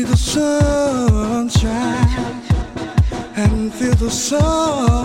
see the sunshine and feel the sun.